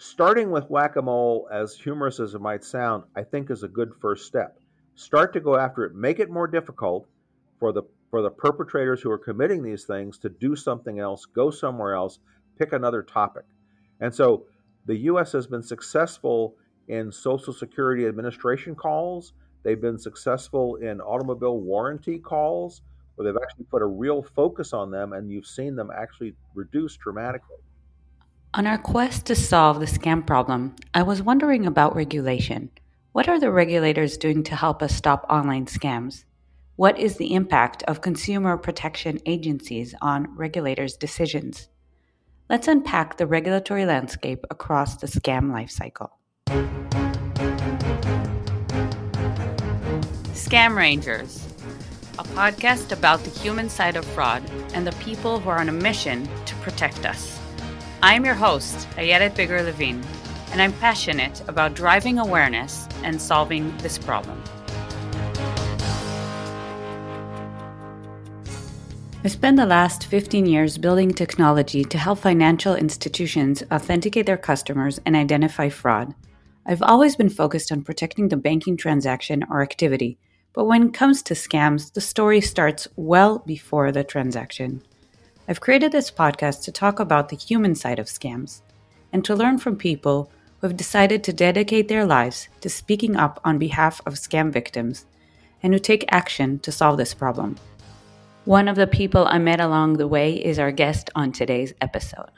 starting with whack a mole, as humorous as it might sound, I think is a good first step. Start to go after it, make it more difficult for the for the perpetrators who are committing these things to do something else, go somewhere else, pick another topic. And so the US has been successful in Social Security Administration calls. They've been successful in automobile warranty calls where they've actually put a real focus on them and you've seen them actually reduce dramatically. On our quest to solve the scam problem, I was wondering about regulation. What are the regulators doing to help us stop online scams? What is the impact of consumer protection agencies on regulators' decisions? Let's unpack the regulatory landscape across the scam lifecycle. Scam Rangers, a podcast about the human side of fraud and the people who are on a mission to protect us. I'm your host, Ayelet Biger Levin, and I'm passionate about driving awareness and solving this problem. I spent the last 15 years building technology to help financial institutions authenticate their customers and identify fraud. I've always been focused on protecting the banking transaction or activity, but when it comes to scams, the story starts well before the transaction. I've created this podcast to talk about the human side of scams and to learn from people who have decided to dedicate their lives to speaking up on behalf of scam victims and who take action to solve this problem. One of the people I met along the way is our guest on today's episode.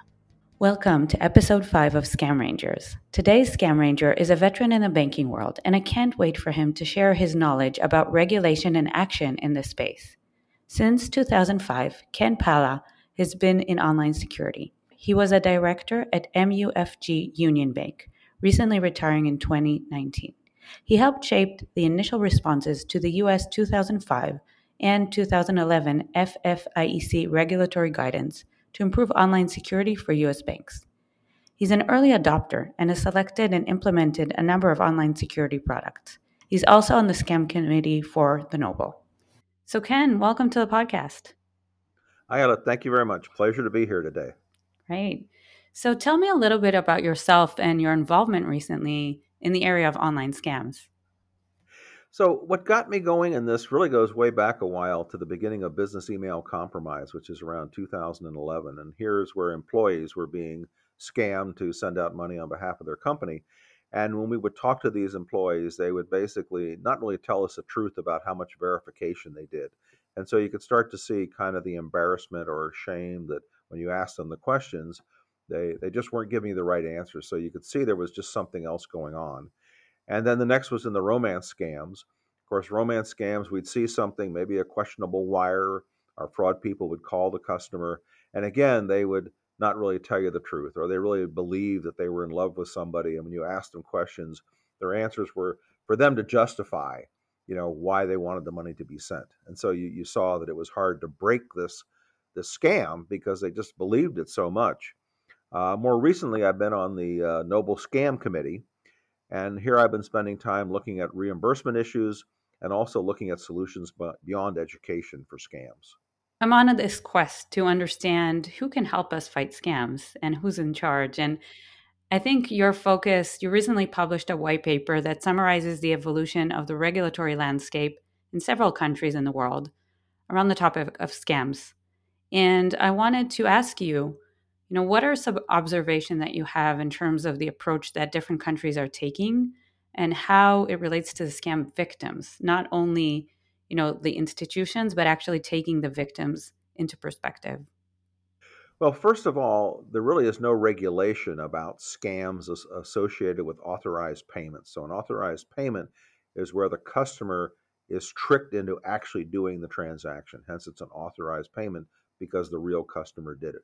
Welcome to episode 5 of Scam Rangers. Today's Scam Ranger is a veteran in the banking world, and I can't wait for him to share his knowledge about regulation and action in this space. Since 2005, Ken Palla has been in online security. He was a director at MUFG Union Bank, recently retiring in 2019. He helped shape the initial responses to the US 2005 and 2011 FFIEC regulatory guidance to improve online security for U.S. banks. He's an early adopter and has selected and implemented a number of online security products. He's also on the scam committee for the Knoble. So, Ken, welcome to the podcast. Ella. Thank you very much. Pleasure to be here today. Great. So, tell me a little bit about yourself and your involvement recently in the area of online scams. So, what got me going in this really goes way back a while to the beginning of business email compromise, which is around 2011. And here's where employees were being scammed to send out money on behalf of their company. And when we would talk to these employees, they would basically not really tell us the truth about how much verification they did. And so you could start to see kind of the embarrassment or shame that when you asked them the questions, they, they just weren't giving you the right answers. So you could see there was just something else going on. And then the next was in the romance scams. Of course, romance scams, we'd see something, maybe a questionable wire. Our fraud people would call the customer. And again, they would not really tell you the truth, or they really believe that they were in love with somebody. And when you asked them questions, their answers were for them to justify, you know, why they wanted the money to be sent. And so you, you saw that it was hard to break this this scam because they just believed it so much. Uh, more recently, I've been on the uh, Knoble Scam Committee, and here I've been spending time looking at reimbursement issues and also looking at solutions beyond education for scams. I'm on this quest to understand who can help us fight scams and who's in charge. And I think your focus, you recently published a white paper that summarizes the evolution of the regulatory landscape in several countries in the world around the topic of scams. And I wanted to ask you you know what are some observations that you have in terms of the approach that different countries are taking and how it relates to the scam victims not only you know the institutions but actually taking the victims into perspective well first of all there really is no regulation about scams associated with authorized payments so an authorized payment is where the customer is tricked into actually doing the transaction hence it's an authorized payment because the real customer did it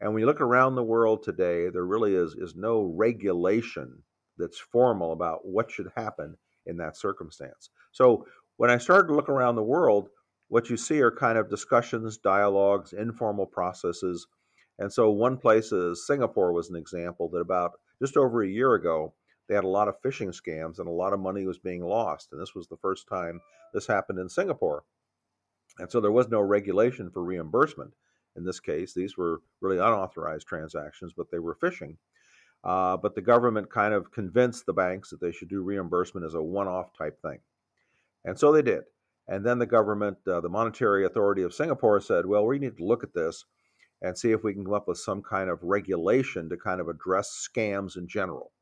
and when you look around the world today, there really is, is no regulation that's formal about what should happen in that circumstance. So when I started to look around the world, what you see are kind of discussions, dialogues, informal processes. And so one place is Singapore was an example that about just over a year ago, they had a lot of phishing scams and a lot of money was being lost. And this was the first time this happened in Singapore. And so there was no regulation for reimbursement in this case. These were really unauthorized transactions, but they were phishing. Uh, but the government kind of convinced the banks that they should do reimbursement as a one off type thing. And so they did. And then the government, uh, the Monetary Authority of Singapore said, well, we need to look at this and see if we can come up with some kind of regulation to kind of address scams in general.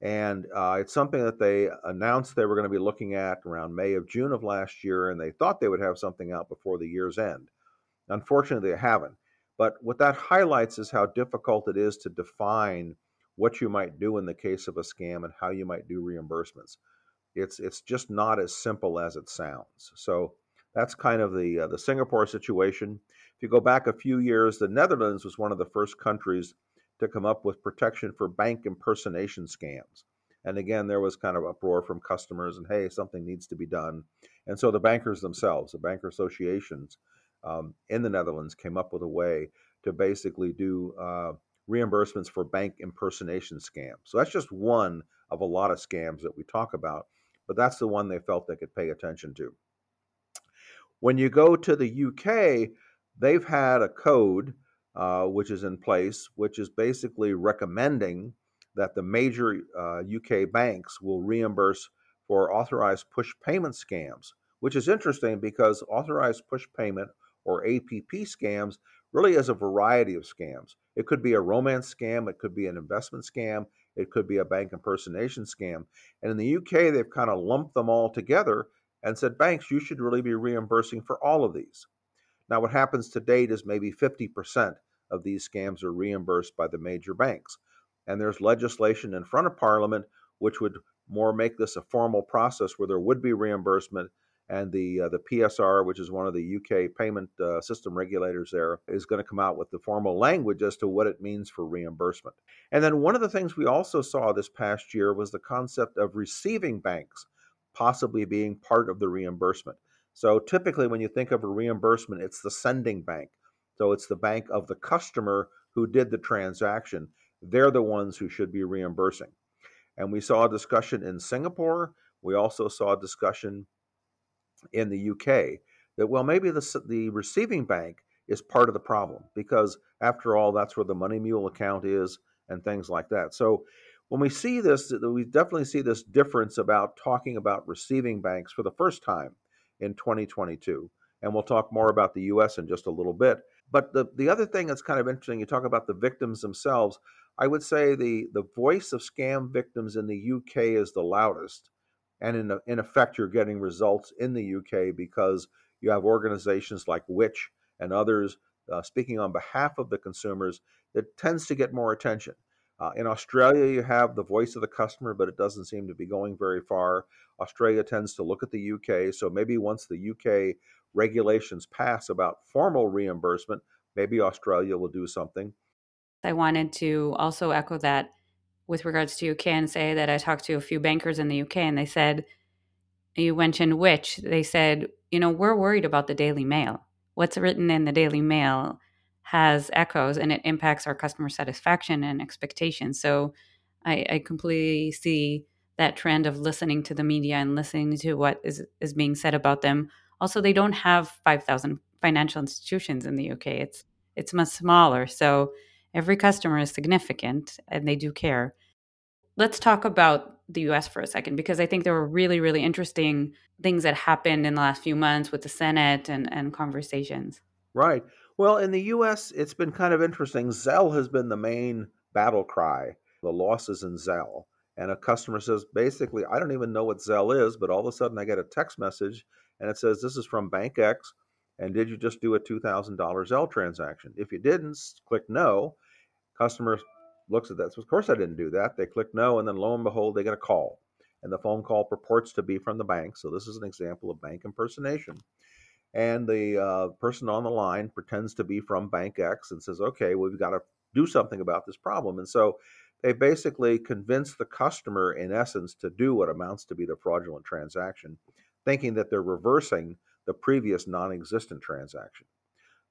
And uh, it's something that they announced they were going to be looking at around May of June of last year, and they thought they would have something out before the year's end. Unfortunately, they haven't. But what that highlights is how difficult it is to define what you might do in the case of a scam and how you might do reimbursements. It's it's just not as simple as it sounds. So that's kind of the uh, the Singapore situation. If you go back a few years, the Netherlands was one of the first countries to come up with protection for bank impersonation scams. And again, there was kind of uproar from customers and hey, something needs to be done. And so the bankers themselves, the banker associations um, in the Netherlands, came up with a way to basically do uh, reimbursements for bank impersonation scams. So that's just one of a lot of scams that we talk about, but that's the one they felt they could pay attention to. When you go to the UK, they've had a code uh, which is in place, which is basically recommending that the major uh, UK banks will reimburse for authorized push payment scams, which is interesting because authorized push payment or APP scams really is a variety of scams. It could be a romance scam, it could be an investment scam, it could be a bank impersonation scam. And in the UK, they've kind of lumped them all together and said, banks, you should really be reimbursing for all of these. Now, what happens to date is maybe 50% of these scams are reimbursed by the major banks. And there's legislation in front of Parliament which would more make this a formal process where there would be reimbursement and the uh, the PSR, which is one of the UK payment uh, system regulators, there is going to come out with the formal language as to what it means for reimbursement. And then one of the things we also saw this past year was the concept of receiving banks possibly being part of the reimbursement. So typically, when you think of a reimbursement, it's the sending bank. So it's the bank of the customer who did the transaction. They're the ones who should be reimbursing. And we saw a discussion in Singapore. We also saw a discussion in the UK that well maybe the the receiving bank is part of the problem because after all that's where the money mule account is and things like that. So when we see this we definitely see this difference about talking about receiving banks for the first time in 2022 and we'll talk more about the US in just a little bit. But the the other thing that's kind of interesting you talk about the victims themselves. I would say the the voice of scam victims in the UK is the loudest and in, in effect, you're getting results in the UK because you have organizations like Which and others uh, speaking on behalf of the consumers that tends to get more attention. Uh, in Australia, you have the voice of the customer, but it doesn't seem to be going very far. Australia tends to look at the UK, so maybe once the UK regulations pass about formal reimbursement, maybe Australia will do something. I wanted to also echo that with regards to UK and say that I talked to a few bankers in the UK and they said, you mentioned which, they said, you know, we're worried about the Daily Mail. What's written in the Daily Mail has echoes and it impacts our customer satisfaction and expectations. So I, I completely see that trend of listening to the media and listening to what is, is being said about them. Also, they don't have 5,000 financial institutions in the UK. It's it's much smaller. So every customer is significant and they do care. Let's talk about the US for a second because I think there were really, really interesting things that happened in the last few months with the Senate and, and conversations. Right. Well, in the US, it's been kind of interesting. Zelle has been the main battle cry, the losses in Zelle. And a customer says, basically, I don't even know what Zelle is, but all of a sudden I get a text message and it says, This is from Bank X. And did you just do a $2,000 Zelle transaction? If you didn't, click no. Customer looks at that. So of course I didn't do that. They click no, and then lo and behold, they get a call. And the phone call purports to be from the bank. So this is an example of bank impersonation. And the uh, person on the line pretends to be from Bank X and says, okay, we've got to do something about this problem. And so they basically convince the customer, in essence, to do what amounts to be the fraudulent transaction, thinking that they're reversing the previous non existent transaction.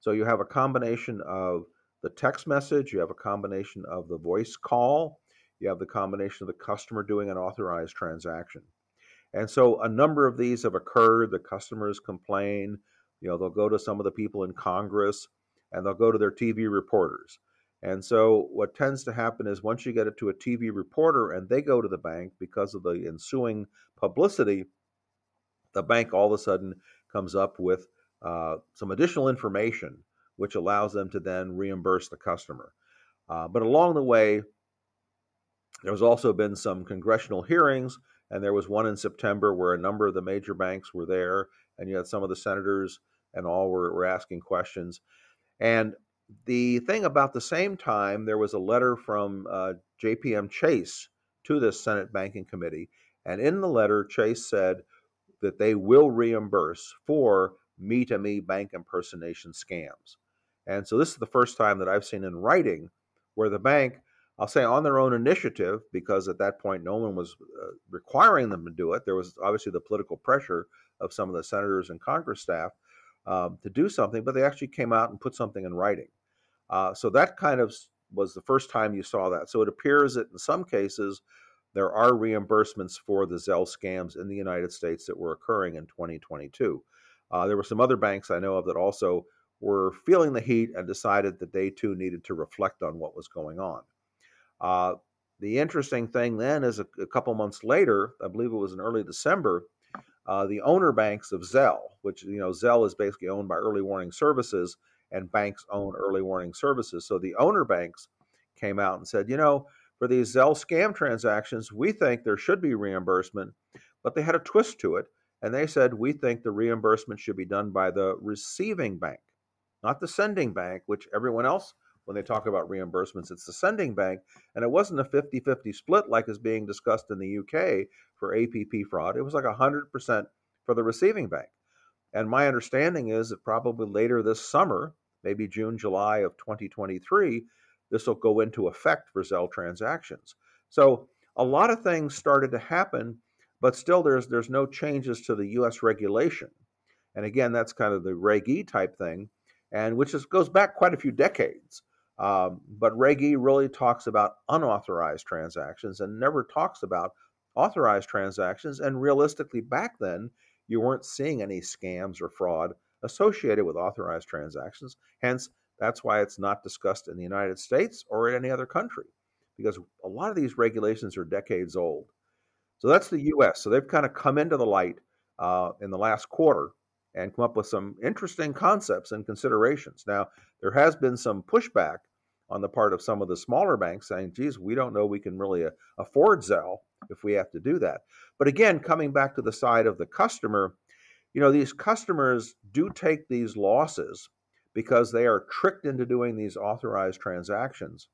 So you have a combination of the text message, you have a combination of the voice call, you have the combination of the customer doing an authorized transaction. And so a number of these have occurred. The customers complain. You know, they'll go to some of the people in Congress and they'll go to their TV reporters. And so, what tends to happen is once you get it to a TV reporter and they go to the bank because of the ensuing publicity, the bank all of a sudden comes up with uh, some additional information which allows them to then reimburse the customer. Uh, but along the way, there's also been some congressional hearings, and there was one in September where a number of the major banks were there, and you had some of the senators and all were, were asking questions. And the thing about the same time, there was a letter from uh, JPM Chase to the Senate Banking Committee. And in the letter, Chase said that they will reimburse for me to me bank impersonation scams. And so this is the first time that I've seen in writing where the bank, I'll say on their own initiative, because at that point no one was uh, requiring them to do it. There was obviously the political pressure of some of the senators and Congress staff um, to do something, but they actually came out and put something in writing. Uh, so that kind of was the first time you saw that. So it appears that in some cases there are reimbursements for the Zelle scams in the United States that were occurring in 2022. Uh, there were some other banks I know of that also were feeling the heat and decided that they too needed to reflect on what was going on. Uh, the interesting thing then is a, a, couple months later, I believe it was in early December, uh, the owner banks of Zelle, which you know Zelle is basically owned by Early Warning Services, and banks own Early Warning Services. So the owner banks came out and said, you know, for these Zelle scam transactions, we think there should be reimbursement, but they had a twist to it, and they said we think the reimbursement should be done by the receiving bank, not the sending bank, which everyone else when they talk about reimbursements. It's the sending bank, and it wasn't a 50 50 split like is being discussed in the UK for APP fraud. It was like 100% for the receiving bank. And my understanding is that probably later this summer, maybe June, July of 2023, this will go into effect for Zelle transactions. So a lot of things started to happen, but still there's there's no changes to the US regulation. And again, that's kind of the Reg E type thing, and which is, goes back quite a few decades. Um, but Reg E really talks about unauthorized transactions and never talks about authorized transactions. And realistically, back then, you weren't seeing any scams or fraud associated with authorized transactions. Hence, that's why it's not discussed in the United States or in any other country, because a lot of these regulations are decades old. So that's the US. So they've kind of come into the light uh, in the last quarter and come up with some interesting concepts and considerations. Now, there has been some pushback on the part of some of the smaller banks saying, geez, we don't know we can really uh, afford Zelle if we have to do that. But again, coming back to the side of the customer, you know, these customers do take these losses because they are tricked into doing these authorized transactions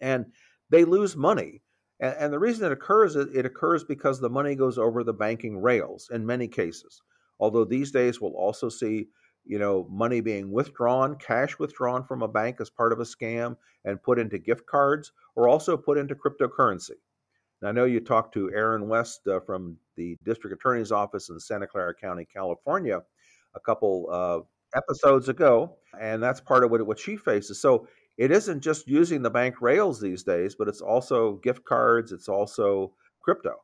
and they lose money. And, the reason it occurs, it occurs because the money goes over the banking rails in many cases. Although these days we'll also see, you know, money being withdrawn, cash withdrawn from a bank as part of a scam and put into gift cards or also put into cryptocurrency. Now, I know you talked to Erin West uh, from the district attorney's office in Santa Clara County, California, a couple uh, episodes ago, and that's part of what, what she faces. So it isn't just using the bank rails these days, but it's also gift cards, it's also crypto.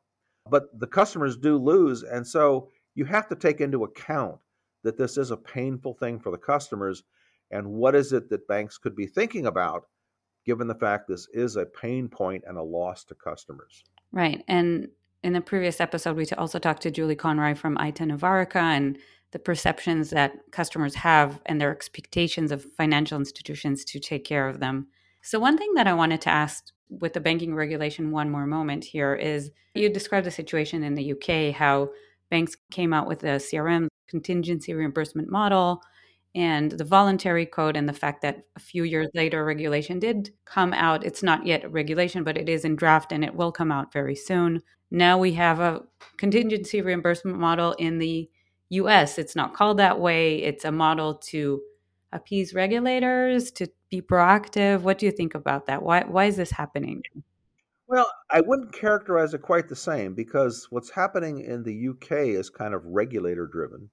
But the customers do lose, and so you have to take into account that this is a painful thing for the customers and what is it that banks could be thinking about given the fact this is a pain point and a loss to customers. Right. And in the previous episode, we also talked to Julie Conroy from Aite and the perceptions that customers have and their expectations of financial institutions to take care of them. So, one thing that I wanted to ask with the banking regulation, one more moment here, is you described the situation in the UK, how banks came out with a CRM contingency reimbursement model and the voluntary code and the fact that a few years later regulation did come out. It's not yet regulation but it is in draft and it will come out very soon. Now we have a contingency reimbursement model in the US it's not called that way. It's a model to appease regulators to be proactive. What do you think about that? Why why is this happening well, I wouldn't characterize it quite the same because what's happening in the UK is kind of regulator driven.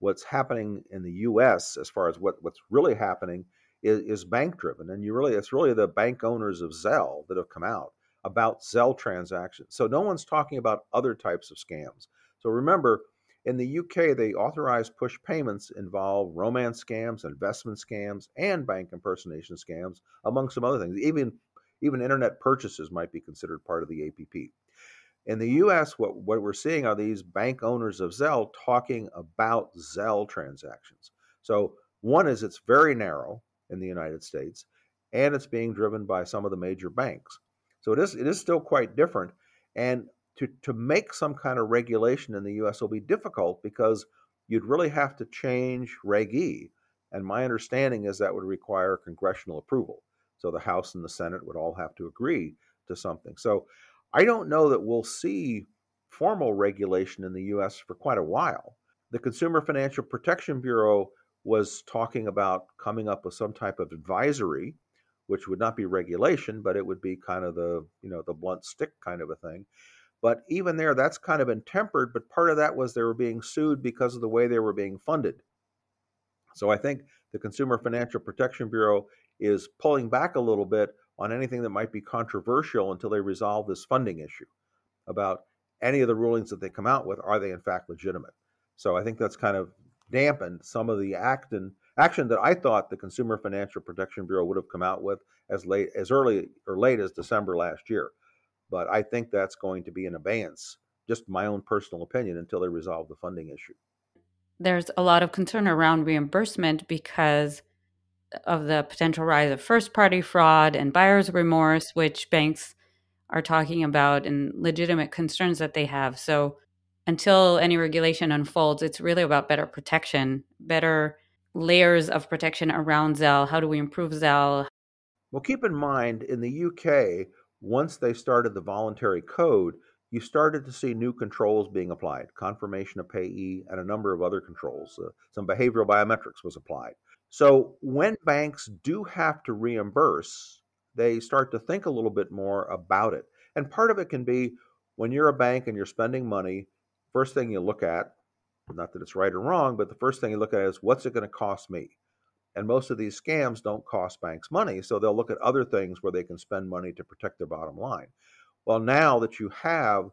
What's happening in the US, as far as what, what's really happening, is, is bank driven. And you really it's really the bank owners of Zelle that have come out about Zelle transactions. So no one's talking about other types of scams. So remember, In the UK, the authorized push payments involve romance scams, investment scams, and bank impersonation scams, among some other things. Even even internet purchases might be considered part of the APP. In the oh. US, what, what we're seeing are these bank owners of Zelle talking about Zelle transactions. So, one is it's very narrow in the United States, and it's being driven by some of the major banks. So, it is, it is still quite different. And to, to make some kind of regulation in the US will be difficult because you'd really have to change Reg E. And my understanding is that would require congressional approval. So the House and the Senate would all have to agree to something. So I don't know that we'll see formal regulation in the US for quite a while. The Consumer Financial Protection Bureau was talking about coming up with some type of advisory which would not be regulation but it would be kind of the you know the blunt stick kind of a thing but even there, that's kind of been tempered. But part of that was they were being sued because of the way they were being funded. So I think the Consumer Financial Protection Bureau is pulling back a little bit on anything that might be controversial until they resolve this funding issue about any of the rulings that they come out with are they in fact legitimate. So I think that's kind of dampened some of the act and action that I thought the Consumer Financial Protection Bureau would have come out with as late as early or late as December last year. But I think that's going to be in abeyance, just my own personal opinion, until they resolve the funding issue. There's a lot of concern around reimbursement because of the potential rise of first party fraud and buyer's remorse, which banks are talking about and legitimate concerns that they have. So until any regulation unfolds, it's really about better protection, better layers of protection around Zelle. How do we improve Zelle? Well, keep in mind in the UK, once they started the voluntary code, you started to see new controls being applied confirmation of payee and a number of other controls. Uh, some behavioral biometrics was applied. So when banks do have to reimburse, they start to think a little bit more about it. And part of it can be when you're a bank and you're spending money, first thing you look at, not that it's right or wrong, but the first thing you look at is what's it going to cost me? And most of these scams don't cost banks money, so they'll look at other things where they can spend money to protect their bottom line. Well, now that you have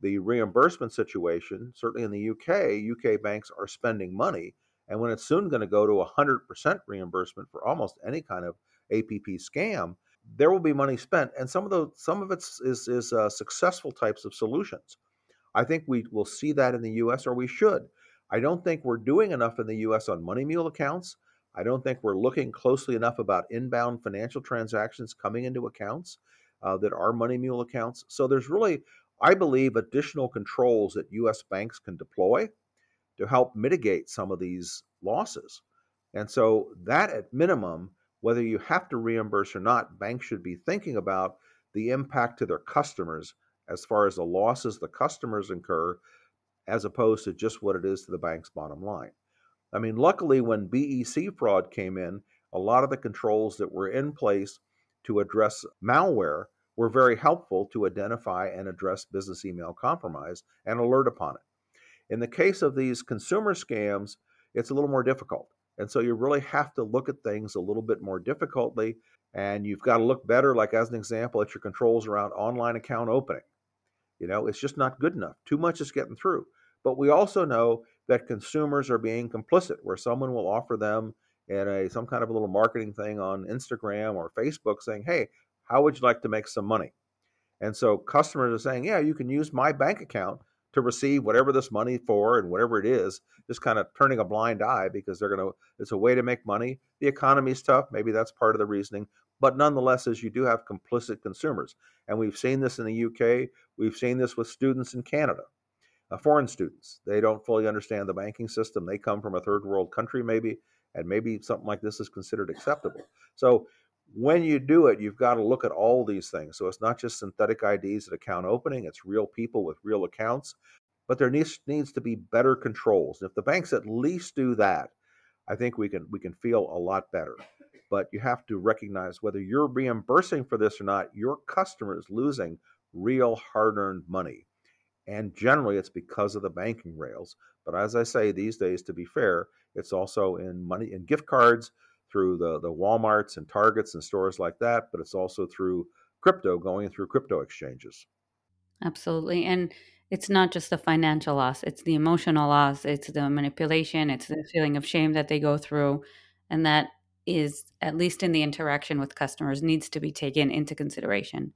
the reimbursement situation, certainly in the UK, UK banks are spending money. And when it's soon going to go to 100% reimbursement for almost any kind of APP scam, there will be money spent. And some of the some of it is, is uh, successful types of solutions. I think we will see that in the US, or we should. I don't think we're doing enough in the US on money mule accounts. I don't think we're looking closely enough about inbound financial transactions coming into accounts uh, that are money mule accounts. So there's really, I believe, additional controls that U.S. banks can deploy to help mitigate some of these losses. And so that, at minimum, whether you have to reimburse or not, banks should be thinking about the impact to their customers as far as the losses the customers incur, as opposed to just what it is to the bank's bottom line. I mean, luckily, when BEC fraud came in, a lot of the controls that were in place to address malware were very helpful to identify and address business email compromise and alert upon it. In the case of these consumer scams, it's a little more difficult. And so you really have to look at things a little bit more difficultly. And you've got to look better, like as an example, at your controls around online account opening. You know, it's just not good enough. Too much is getting through. But we also know that consumers are being complicit, where someone will offer them in a some kind of a little marketing thing on Instagram or Facebook saying, "Hey, how would you like to make some money?" And so customers are saying, "Yeah, you can use my bank account to receive whatever this money for and whatever it is." Just kind of turning a blind eye because they're going to. It's a way to make money. The economy's tough. Maybe that's part of the reasoning. But nonetheless, as you do have complicit consumers, and we've seen this in the UK. We've seen this with students in Canada uh, foreign students. They don't fully understand the banking system. They come from a third world country, maybe, and maybe something like this is considered acceptable. So when you do it, you've got to look at all these things. So it's not just synthetic IDs at account opening, it's real people with real accounts. But there needs, needs to be better controls. If the banks at least do that, I think we can we can feel a lot better. But you have to recognize whether you're reimbursing for this or not, your customer is losing real hard-earned money. And generally, it's because of the banking rails. But as I say, these days, to be fair, it's also in money in gift cards through the, the Walmarts and Targets and stores like that, but it's also through crypto going through crypto exchanges. Absolutely. And it's not just the financial loss, it's the emotional loss, it's the manipulation, it's the feeling of shame that they go through. And that is, at least in the interaction with customers, needs to be taken into consideration.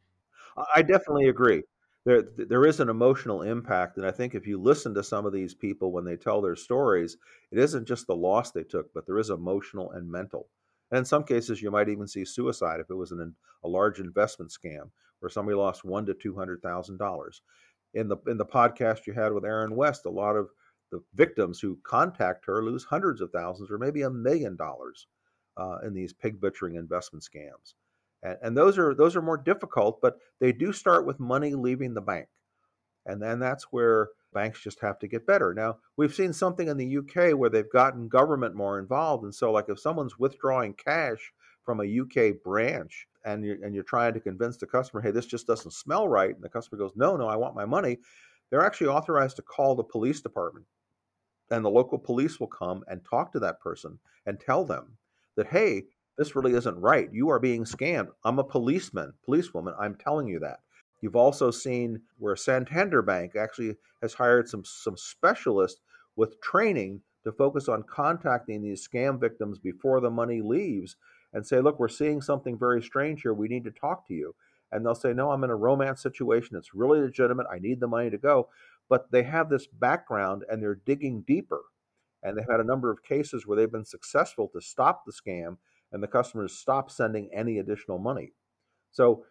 I definitely agree. There, there is an emotional impact, and I think if you listen to some of these people when they tell their stories, it isn't just the loss they took, but there is emotional and mental. And in some cases, you might even see suicide if it was an, a large investment scam where somebody lost one to two hundred thousand dollars. In the in the podcast you had with Erin West, a lot of the victims who contact her lose hundreds of thousands or maybe a million dollars uh, in these pig butchering investment scams and, and those are those are more difficult, but they do start with money leaving the bank, and then that's where banks just have to get better. Now we've seen something in the UK where they've gotten government more involved, and so like if someone's withdrawing cash from a UK branch and you're, and you're trying to convince the customer, hey, this just doesn't smell right, and the customer goes, no, no, I want my money, they're actually authorized to call the police department, and the local police will come and talk to that person and tell them that, hey, this really isn't right. You are being scammed. I'm a policeman, policewoman. I'm telling you that. You've also seen where Santander Bank actually has hired some some specialists with training to focus on contacting these scam victims before the money leaves and say, look, we're seeing something very strange here. We need to talk to you. And they'll say, no, I'm in a romance situation. It's really legitimate. I need the money to go. But they have this background and they're digging deeper. And they've had a number of cases where they've been successful to stop the scam and the customers stop sending any additional money. So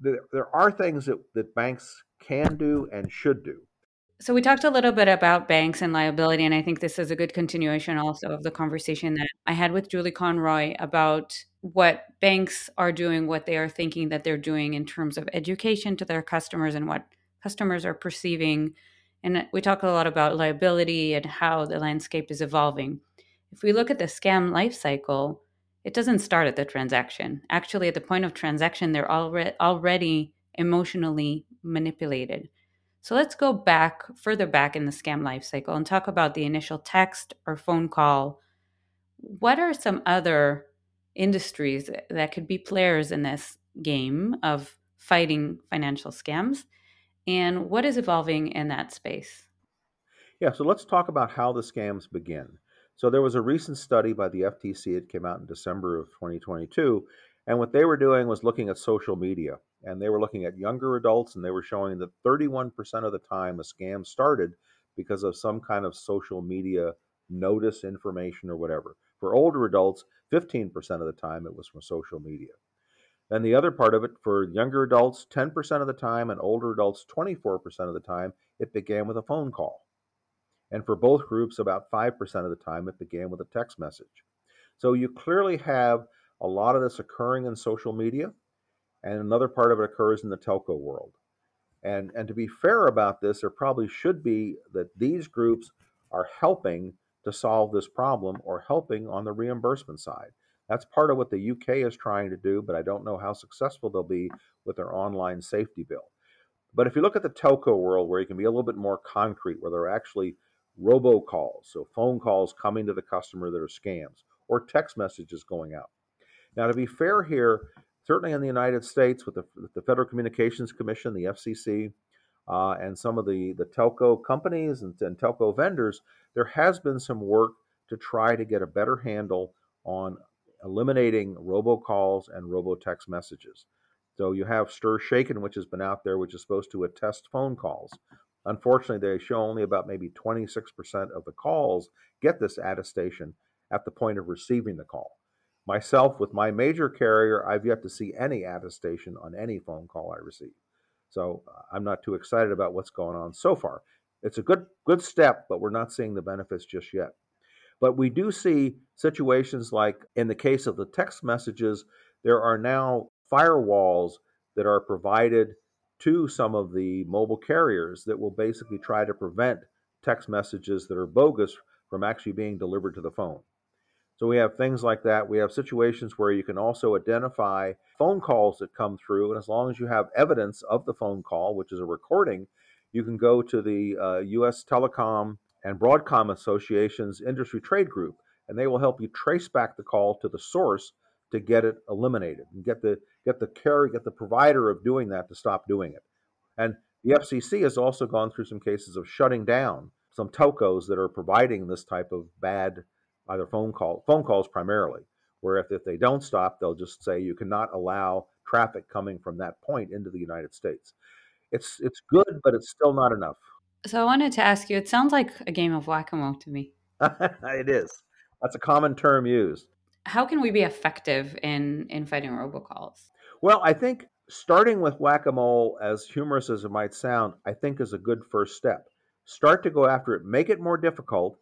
there, there are things that, that banks can do and should do. So we talked a little bit about banks and liability, and I think this is a good continuation also of the conversation that I had with Julie Conroy about what banks are doing, what they are thinking that they're doing in terms of education to their customers and what customers are perceiving. And we talk a lot about liability and how the landscape is evolving. If we look at the scam life cycle, it doesn't start at the transaction. Actually, at the point of transaction, they're already already emotionally manipulated. So let's go back further back in the scam life cycle and talk about the initial text or phone call. What are some other industries that could be players in this game of fighting financial scams? And what is evolving in that space? Yeah, so let's talk about how the scams begin. So there was a recent study by the FTC. It came out in December of 2022. And what they were doing was looking at social media. And they were looking at younger adults, and they were showing that 31% of the time a scam started because of some kind of social media notice, information, or whatever. For older adults, 15% of the time it was from social media. Then the other part of it, for younger adults, 10% of the time, and older adults, 24% of the time, it began with a phone call. And for both groups, about 5% of the time, it began with a text message. So you clearly have a lot of this occurring in social media, and another part of it occurs in the telco world. And, and to be fair about this, there probably should be that these groups are helping to solve this problem or helping on the reimbursement side. That's part of what the UK is trying to do, but I don't know how successful they'll be with their online safety bill. But if you look at the telco world, where you can be a little bit more concrete, where they're actually robocalls, so phone calls coming to the customer that are scams, or text messages going out. Now, to be fair here, certainly in the United States, with the, with the Federal Communications Commission, the FCC, uh, and some of the, the telco companies and, and telco vendors, there has been some work to try to get a better handle on eliminating robocalls and robotext messages. So you have STIR/SHAKEN, which has been out there, which is supposed to attest phone calls. Unfortunately, they show only about maybe 26% of the calls get this attestation at the point of receiving the call. Myself, with my major carrier, I've yet to see any attestation on any phone call I receive. So uh, I'm not too excited about what's going on so far. It's a good good step, but we're not seeing the benefits just yet. But we do see situations like in the case of the text messages, there are now firewalls that are provided to some of the mobile carriers that will basically try to prevent text messages that are bogus from actually being delivered to the phone. So we have things like that. We have situations where you can also identify phone calls that come through, and as long as you have evidence of the phone call, which is a recording, you can go to the uh, U.S. Telecom and Broadband Association's industry trade group, and they will help you trace back the call to the source to get it eliminated and get the get the carrier, get the provider of doing that to stop doing it. And The FCC has also gone through some cases of shutting down some telcos that are providing this type of bad either phone call phone calls primarily where if, if they don't stop they'll just say you cannot allow traffic coming from that point into the united states. It's it's good but it's still not enough. So i wanted to ask you it sounds like a game of whack-a-mole to me. It is. That's a common term used how can we be effective in in fighting robocalls? Well i think starting with whack-a-mole as humorous as it might sound i think is a good first step. Start to go after it. Make it more difficult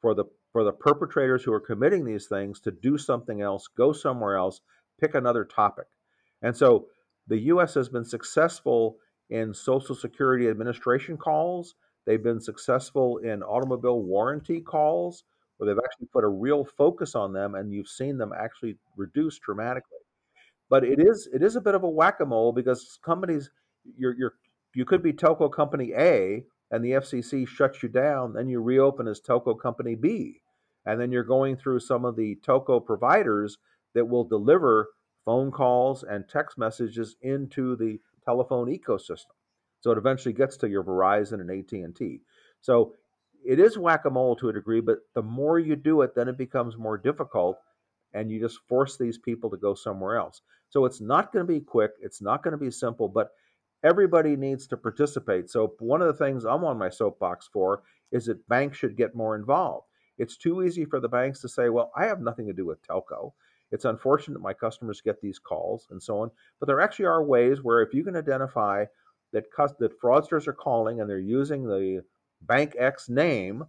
for the for the perpetrators who are committing these things to do something else go somewhere else pick another topic. And so the us has been successful in social security administration calls. They've been successful in automobile warranty calls where they've actually put a real focus on them and you've seen them actually reduce dramatically but it is it is a bit of a whack-a-mole because companies you're, you're you could be telco company a and the FCC shuts you down, then you reopen as telco company B. And then you're going through some of the telco providers that will deliver phone calls and text messages into the telephone ecosystem. So it eventually gets to your Verizon and AT&T. So it is whack-a-mole to a degree, but the more you do it, then it becomes more difficult and you just force these people to go somewhere else. So it's not going to be quick, it's not going to be simple, but everybody needs to participate. So, one of the things I'm on my soapbox for is that banks should get more involved. It's too easy for the banks to say, well, I have nothing to do with telco. It's unfortunate my customers get these calls and so on. But there actually are ways where if you can identify that, that fraudsters are calling and they're using the Bank X name,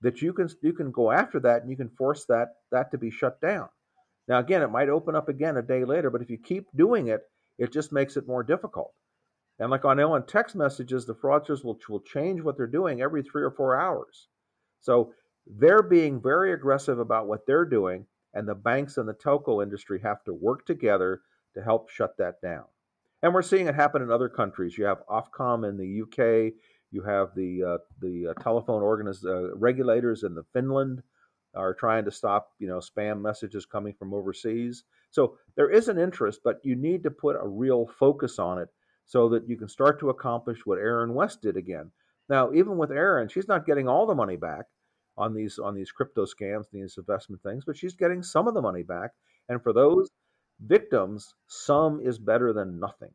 that you can you can go after that and you can force that that to be shut down. Now again, it might open up again a day later, but if you keep doing it, it just makes it more difficult. And like on text messages, the fraudsters will, will change what they're doing every three or four hours. So they're being very aggressive about what they're doing, and the banks and the telco industry have to work together to help shut that down. And we're seeing it happen in other countries. You have Ofcom in the UK. You have the uh, the uh, telephone organiz- uh, regulators in the Finland are trying to stop you know spam messages coming from overseas. So there is an interest, but you need to put a real focus on it so that you can start to accomplish what Erin West did again. Now, even with Erin, she's not getting all the money back on these on these crypto scams, these investment things, but she's getting some of the money back. And for those victims, some is better than nothing.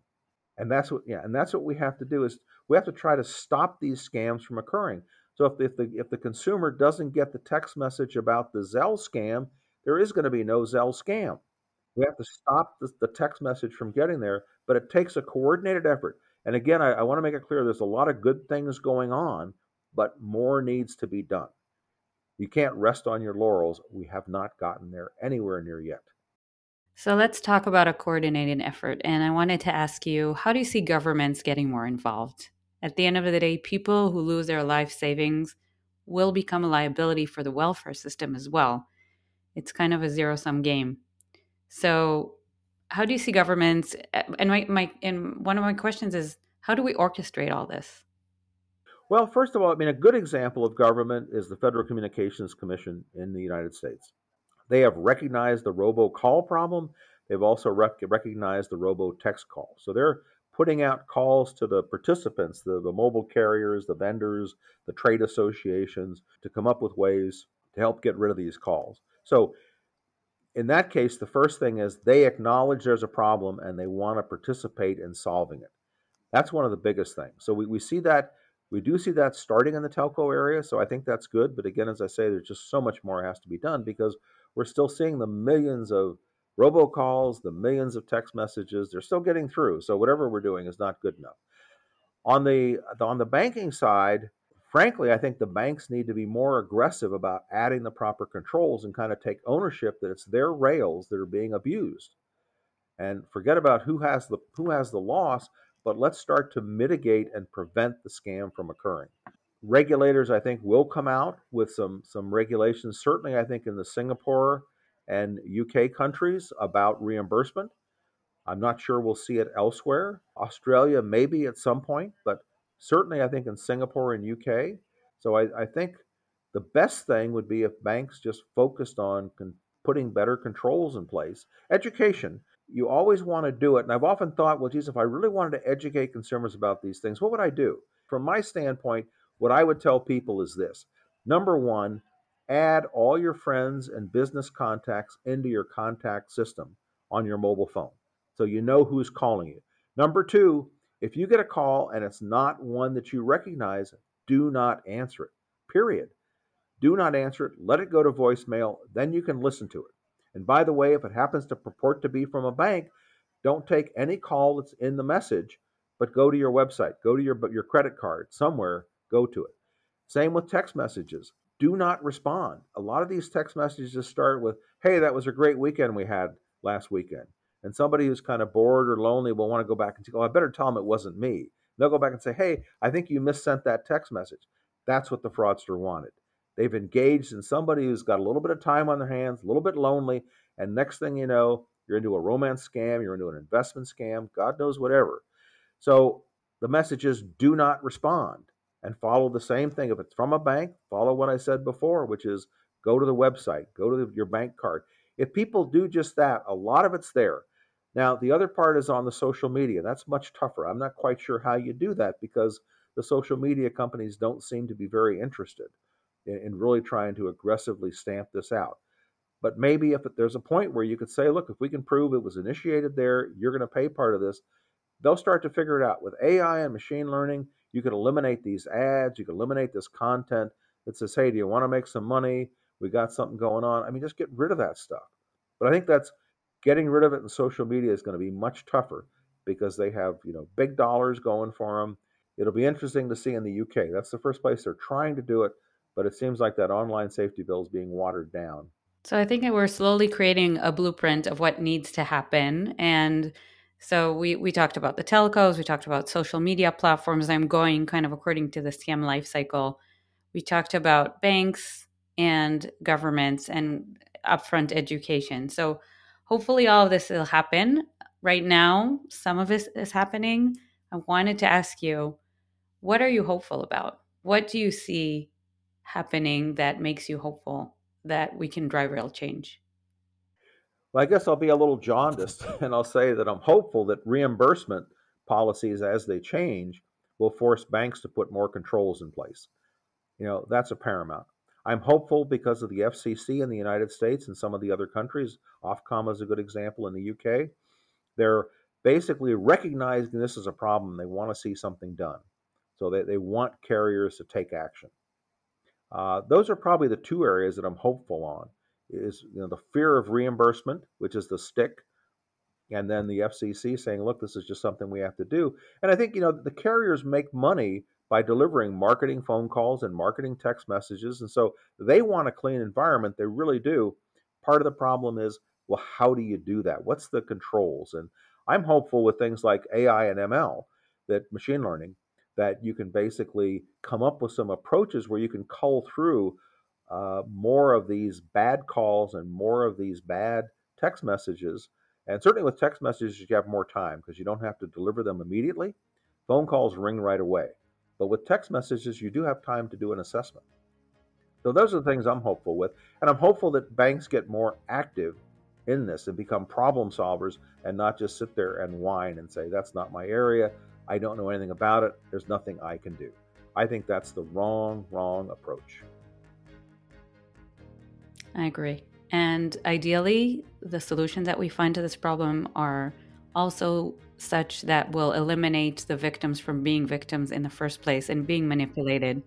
And that's what yeah, and that's what we have to do is we have to try to stop these scams from occurring. So if, the, if the if the consumer doesn't get the text message about the Zelle scam, there is going to be no Zelle scam. We have to stop the, the text message from getting there, but it takes a coordinated effort. And again, I, I want to make it clear there's a lot of good things going on, but more needs to be done. You can't rest on your laurels. We have not gotten there anywhere near yet. So let's talk about a coordinated effort. And I wanted to ask you how do you see governments getting more involved? At the end of the day, people who lose their life savings will become a liability for the welfare system as well. It's kind of a zero sum game. So, how do you see governments? Eh, and my, my and one of my questions is, how do we orchestrate all this? Well, first of all, I mean, a good example of government is the Federal Communications Commission in the United States. They have recognized the robocall problem. They've also rec- recognized the robo text call. So they're putting out calls to the participants, the, the mobile carriers, the vendors, the trade associations, to come up with ways to help get rid of these calls. So in that case, the first thing is they acknowledge there's a problem and they want to participate in solving it. That's one of the biggest things. So we, we see that, we do see that starting in the telco area. So I think that's good. But again, as I say, there's just so much more has to be done because we're still seeing the millions of robocalls, the millions of text messages. They're still getting through. So whatever we're doing is not good enough. On the on the banking side, frankly, I think the banks need to be more aggressive about adding the proper controls and kind of take ownership that it's their rails that are being abused. And forget about who has the who has the loss, but let's start to mitigate and prevent the scam from occurring. Regulators, I think, will come out with some some regulations. Certainly, I think in the Singapore and UK countries about reimbursement. I'm not sure we'll see it elsewhere. Australia, maybe at some point, but certainly I think in Singapore and UK. So I, I think the best thing would be if banks just focused on con- putting better controls in place. Education. you always want to do it. And I've often thought, well, geez, if I really wanted to educate consumers about these things, what would I do? From my standpoint, what I would tell people is this number one, add all your friends and business contacts into your contact system on your mobile phone so you know who's calling you. Number two, if you get a call and it's not one that you recognize, do not answer it, period. Do not answer it. Let it go to voicemail. Then you can listen to it. And by the way, if it happens to purport to be from a bank, don't take any call that's in the message, but go to your website, go to your, your credit card, somewhere, go to it. Same with text messages. Do not respond. A lot of these text messages start with, hey, that was a great weekend we had last weekend. And somebody who's kind of bored or lonely will want to go back and say, oh, I better tell them it wasn't me. They'll go back and say, hey, I think you missent that text message. That's what the fraudster wanted. They've engaged in somebody who's got a little bit of time on their hands, a little bit lonely, and next thing you know, you're into a romance scam, you're into an investment scam, God knows whatever. So the message is do not respond and follow the same thing. If it's from a bank, follow what I said before, which is go to the website, go to the, your bank card. If people do just that, a lot of it's there. Now, the other part is on the social media. That's much tougher. I'm not quite sure how you do that because the social media companies don't seem to be very interested in, in really trying to aggressively stamp this out. But maybe if there's a point where you could say, look, if we can prove it was initiated there, you're going to pay part of this, they'll start to figure it out. With AI and machine learning, you could eliminate these ads, you could eliminate this content that says, hey, do you want to make some money? We got something going on. I mean, just get rid of that stuff. But I think that's getting rid of it in social media is going to be much tougher because they have, you know, big dollars going for them. It'll be interesting to see in the UK. That's the first place they're trying to do it but it seems like that online safety bill is being watered down. So I think we're slowly creating a blueprint of what needs to happen. And so we, we talked about the telcos, we talked about social media platforms. I'm going kind of according to the scam life cycle. We talked about banks and governments and upfront education. So hopefully all of this will happen. Right now, some of this is happening. I wanted to ask you, what are you hopeful about? What do you see happening that makes you hopeful that we can drive real change? Well, I guess I'll be a little jaundiced and I'll say that I'm hopeful that reimbursement policies, as they change, will force banks to put more controls in place. You know, that's a paramount. I'm hopeful because of the FCC in the United States and some of the other countries. Ofcom is a good example in the UK. They're basically recognizing this as a problem. They want to see something done. So they, they want carriers to take action. Uh, those are probably the two areas that I'm hopeful on. Is you know the fear of reimbursement, which is the stick, and then the FCC saying, "Look, this is just something we have to do." And I think you know the carriers make money by delivering marketing phone calls and marketing text messages, and so they want a clean environment. They really do. Part of the problem is, well, how do you do that? What's the controls? And I'm hopeful with things like AI and ML, that machine learning, that you can basically come up with some approaches where you can cull through uh, more of these bad calls and more of these bad text messages. And certainly with text messages, you have more time because you don't have to deliver them immediately. Phone calls ring right away. But with text messages, you do have time to do an assessment. So those are the things I'm hopeful with. And I'm hopeful that banks get more active in this and become problem solvers and not just sit there and whine and say, that's not my area. I don't know anything about it. There's nothing I can do. I think that's the wrong, wrong approach. I agree. And ideally, the solutions that we find to this problem are also such that will eliminate the victims from being victims in the first place and being manipulated.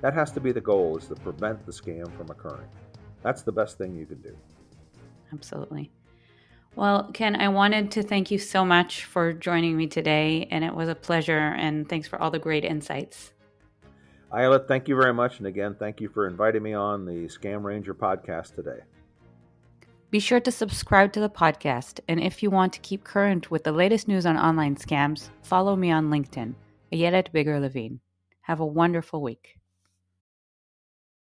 That has to be the goal is to prevent the scam from occurring. That's the best thing you can do. Absolutely. Well, Ken, I wanted to thank you so much for joining me today, and it was a pleasure. And thanks for all the great insights. Ayelet, thank you very much. And again, thank you for inviting me on the Scam Ranger podcast today. Be sure to subscribe to the podcast. And if you want to keep current with the latest news on online scams, follow me on LinkedIn, Ayelet Biger-Levin. Have a wonderful week.